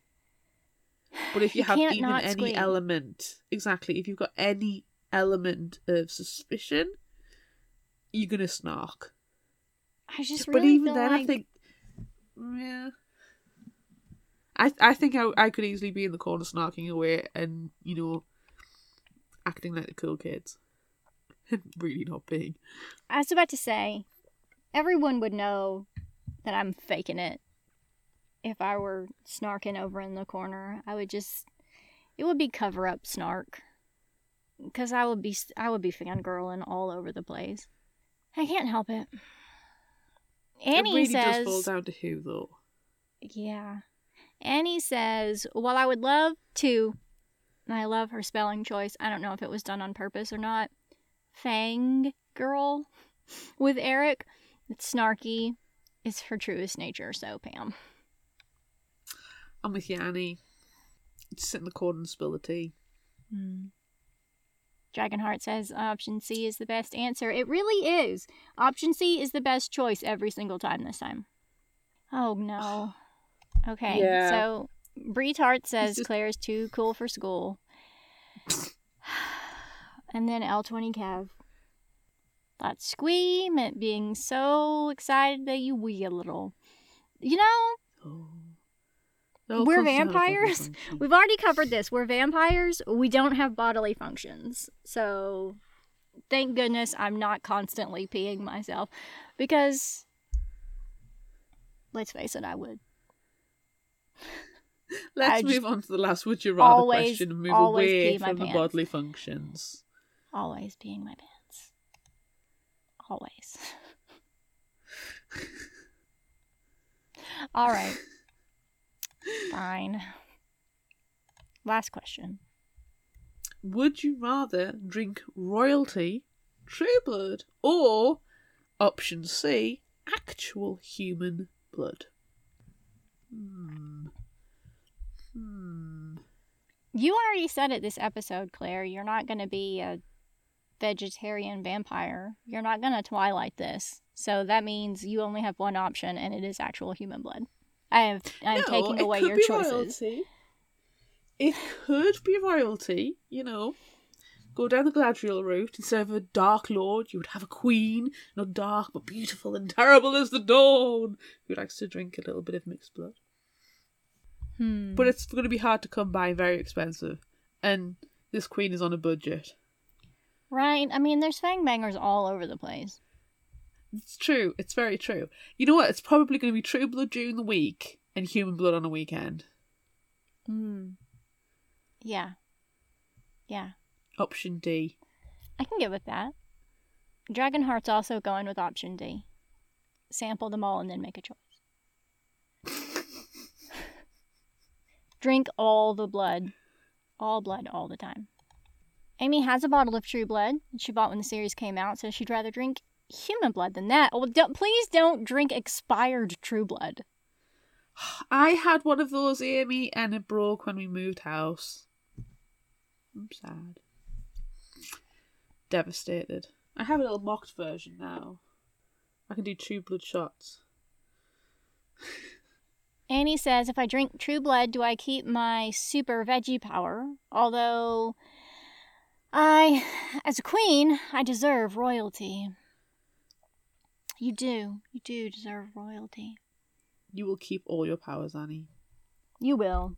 But if you, You have even any squee. element, exactly, if you've got any element of suspicion, you're gonna snark. I just but really even then, like I think, yeah, I I think I I could easily be in the corner snarking away and you know, acting like the cool kids, and really not being. I was about to say, everyone would know that I'm faking it. If I were snarking over in the corner, I would just, it would be cover up snark. Because I would be, I would be fangirling all over the place. I can't help it. Annie it really says, does fall down to who though. yeah. Annie says, while I would love to, and I love her spelling choice. I don't know if it was done on purpose or not. Fang girl with Eric. It's snarky. It's her truest nature. So Pam. I'm with you, Annie. Just sit in the corner and spill the tea. Hmm. Dragonheart says option C is the best answer. It really is. Option C is the best choice every single time this time. Oh no. Okay, Yeah. so Bree Tart says just- Claire's too cool for school. and then L20 Cav. That squee meant being so excited that you wee a little. You know, Oh. Oh, All We're comes down to bodily vampires? We've already covered this. We're vampires. We don't have bodily functions. So thank goodness I'm not constantly peeing myself because let's face it, I would. Let's I move on to the last would you rather always- question and move away from the pants. bodily functions. Always peeing my pants. Always. All right. Fine. Last question. Would you rather drink royalty, true blood, or option C, actual human blood? Hmm. Hmm. You already said it this episode, Claire. You're not going to be a vegetarian vampire. You're not going to twilight this. So that means you only have one option, and it is actual human blood. I have. I'm No, taking away your choices. Royalty. It could be royalty, you know. Go down the Galadriel route. Instead of a dark lord, you would have a queen, not dark but beautiful and terrible as the dawn, who likes to drink a little bit of mixed blood. Hmm. But it's going to be hard to come by, very expensive. And this queen is on a budget. right. I mean, there's fangbangers all over the place. It's true. It's very true. You know what? It's probably going to be True Blood during the week and Human Blood on a weekend. Hmm. Yeah. Yeah. Option D. I can get with that. Dragonheart's also going with option D. Sample them all and then make a choice. Drink all the blood. All blood all the time. Amy has a bottle of True Blood that she bought when the series came out, so she'd rather drink human blood than that. Well, don't, please don't drink expired True Blood. I had one of those, Amy, and it broke when we moved house. I'm sad. Devastated. I have a little mocked version now. I can do two blood shots. Annie says, if I drink True Blood, do I keep my super veggie power? Although, I, as a queen, I deserve royalty. You do. You do deserve royalty. You will keep all your powers, Annie. You will.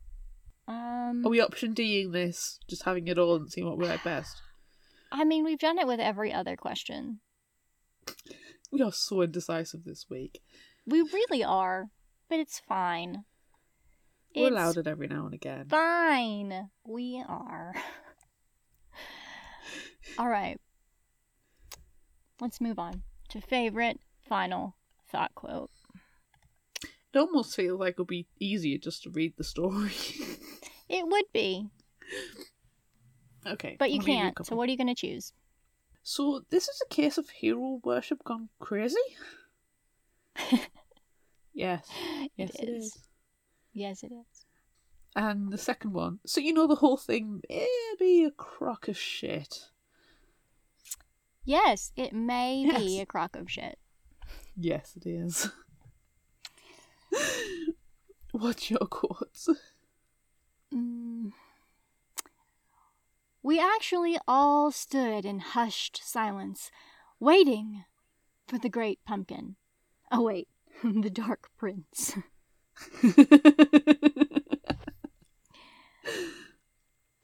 Um, Are we option D'ing this? Just having it all and seeing what we like best? I mean, we've done it with every other question. We are so indecisive this week. We really are, but it's fine. We're It's allowed it every now and again. Fine. We are. All right. Let's move on to favorite final thought quote. It almost feels like it would be easier just to read the story. It would be, okay. but you can't. So what are you going to choose? So this is a case of hero worship gone crazy? yes. Yes, it is. Yes, it is. And the second one. So you know the whole thing may be a crock of shit. Yes, it may be a crock of shit. Yes, it is. What's your quotes? Mm. We actually all stood in hushed silence, waiting for the great pumpkin. Oh, wait, the dark prince.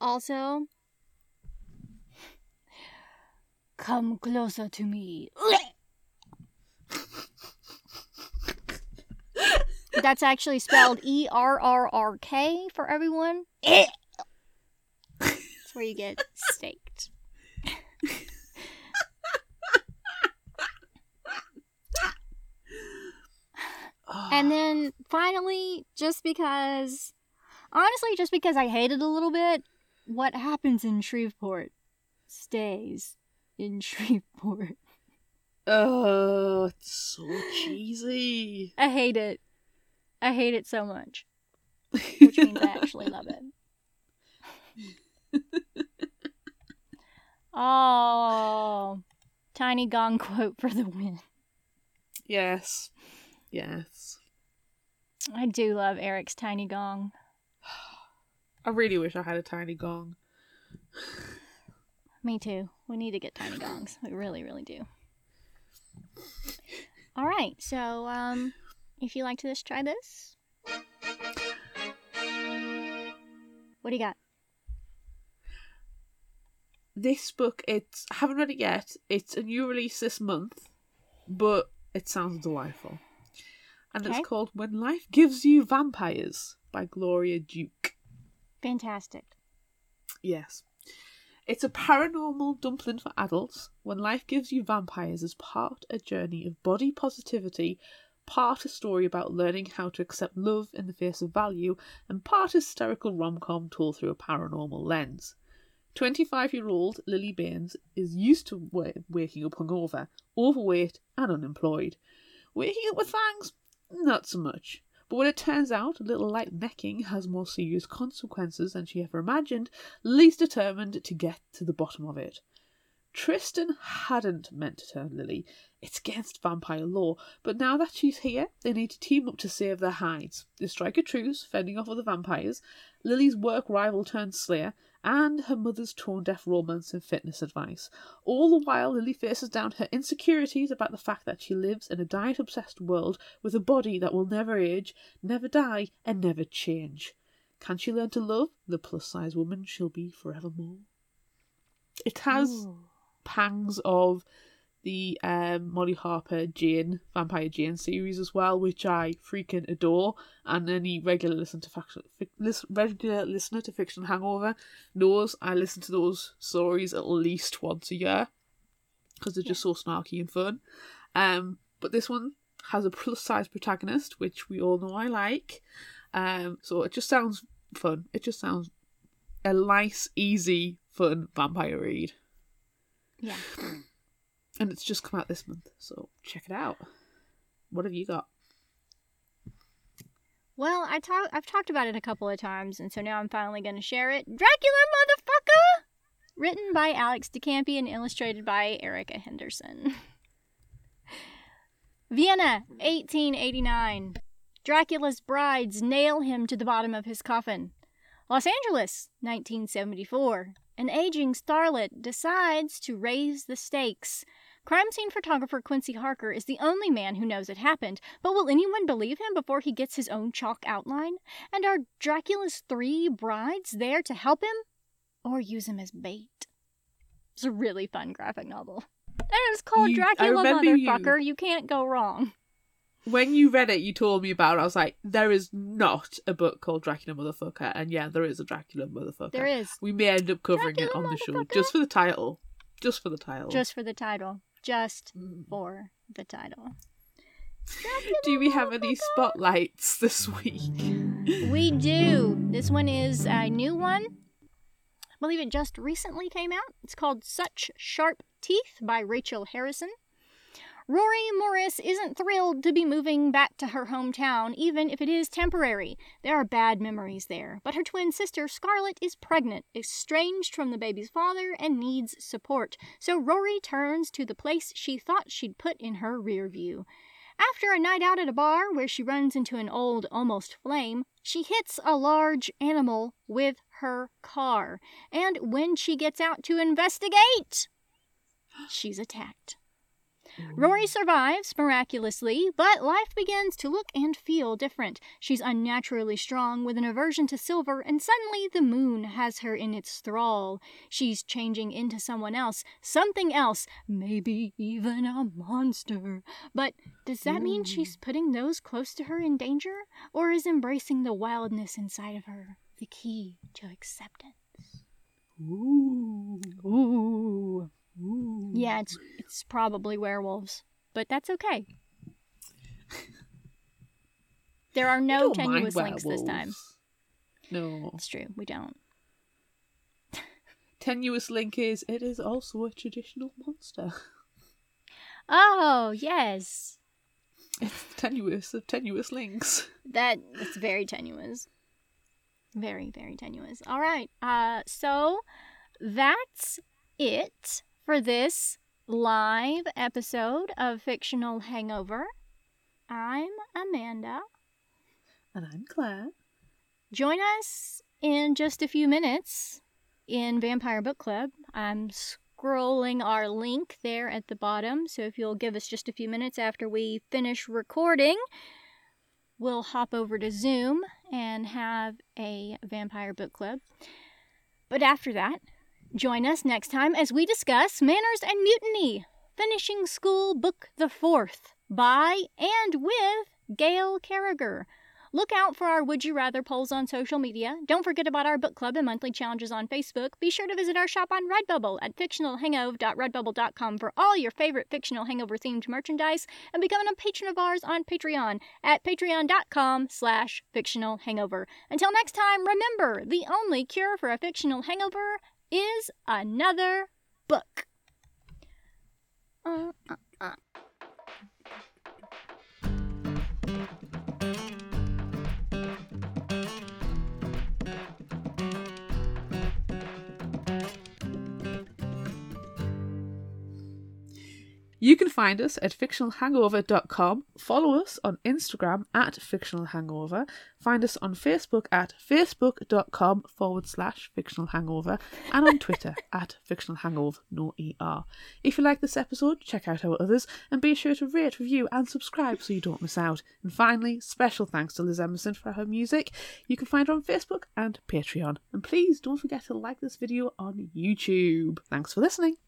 Also, come closer to me. That's actually spelled E R R R K for everyone. Eh. That's where you get staked. And ah. then finally, just because, honestly, just because I hate it a little bit, what happens in Shreveport stays in Shreveport. oh, it's so cheesy. I hate it. I hate it so much, which means I actually love it. Oh, tiny gong quote for the win. yes. Yes. I do love Eric's tiny gong. I really wish I had a tiny gong. Me too. We need to get tiny gongs. We really, really do. All right. So, um, if you liked this, try this. What do you got? This book, it's I haven't read it yet. It's a new release this month, but it sounds delightful. And Okay. it's called When Life Gives You Vampires by Gloria Duke. Fantastic. Yes. It's a paranormal dumpling for adults. When life gives you vampires is part a journey of body positivity, part a story about learning how to accept love in the face of value, and part a hysterical rom com told through a paranormal lens. 25 year old Lily Baines is used to wa- waking up hungover, overweight, and unemployed. Waking up with fangs? Not so much. But when it turns out a little light necking has more serious consequences than she ever imagined, Lily's determined to get to the bottom of it. Tristan hadn't meant to turn Lily. It's against vampire law, but now that she's here, they need to team up to save their hides. They strike a truce, fending off other vampires, Lily's work rival turned slayer, and her mother's tone deaf romance and fitness advice. All the while, Lily faces down her insecurities about the fact that she lives in a diet obsessed world with a body that will never age, never die, and never change. Can she learn to love the plus size woman she'll be forevermore? It has Ooh. Pangs of the um, Molly Harper Jane Vampire Jane series as well, which I freaking adore. And any regular listener to faction, fic, lis, regular listener to Fiction Hangover knows I listen to those stories at least once a year because they're just so snarky and fun. Um, but this one has a plus size protagonist, which we all know I like. Um, so it just sounds fun. It just sounds a nice, easy, fun vampire read Yeah. and it's just come out this month, so check it out. What have you got? Well, I talk. I've talked about it a couple of times, and so now I'm finally going to share it. Dracula, motherfucker! written by Alex de Campi and illustrated by Erica Henderson. Vienna, 1889. Dracula's brides nail him to the bottom of his coffin. Los Angeles, 1974. An aging starlet decides to raise the stakes. Crime scene photographer Quincy Harker is the only man who knows it happened, but will anyone believe him before he gets his own chalk outline? And are Dracula's three brides there to help him? Or use him as bait? It's a really fun graphic novel. And it's called You- Dracula, remember you- motherfucker. You can't go wrong. When you read it, you told me about it. I was like, there is not a book called Dracula Motherfucker. And yeah, there is a Dracula Motherfucker. There is. We may end up covering it on the show just for the title. Just for the title. Just for the title. Just Mm. for the title. Do we have any spotlights this week? We do. This one is a new one. I believe it just recently came out. It's called Such Sharp Teeth by Rachel Harrison. Rory Morris isn't thrilled to be moving back to her hometown, even if it is temporary. There are bad memories there, but her twin sister Scarlett is pregnant, estranged from the baby's father, and needs support. So Rory turns to the place she thought she'd put in her rear view. After a night out at a bar where she runs into an old almost flame, she hits a large animal with her car. And when she gets out to investigate, she's attacked. Rory mm. survives miraculously, but life begins to look and feel different. She's unnaturally strong with an aversion to silver, and suddenly the moon has her in its thrall. She's changing into someone else, something else, maybe even a monster. But does that mean she's mm. putting those close to her in danger? Or is embracing the wildness inside of her the key to acceptance? Ooh. Ooh. Ooh. Yeah, it's it's probably werewolves, but that's okay. There are no tenuous links this time. No. It's true, we don't. Tenuous link is it is also a traditional monster. Oh yes, It's tenuous of tenuous links. that it's very tenuous, very very tenuous. All right, uh, so that's it for this live episode of Fictional Hangover. I'm Amanda. And I'm Claire. Join us in just a few minutes in Vampire Book Club. I'm scrolling our link there at the bottom, so if you'll give us just a few minutes after we finish recording, we'll hop over to Zoom and have a Vampire Book Club. But after that, join us next time as we discuss Manners and Mutiny, Finishing School Book the Fourth by and with Gail Carriger. Look out for our Would You Rather polls on social media. Don't forget about our book club and monthly challenges on Facebook. Be sure to visit our shop on Redbubble at fictionalhangover.redbubble.com for all your favorite fictional hangover themed merchandise and becoming a patron of ours on Patreon at patreon.com slash fictional hangover. Until next time, remember, the only cure for a fictional hangover is another book. Uh, uh, uh. You can find us at fictionalhangover.com, follow us on Instagram at fictionalhangover, find us on Facebook at facebook.com forward slash fictionalhangover, and on Twitter at fictionalhangover, no ER. If you like this episode, check out our others, and be sure to rate, review, and subscribe so you don't miss out. And finally, special thanks to Liz Emerson for her music. You can find her on Facebook and Patreon. And please don't forget to like this video on YouTube. Thanks for listening.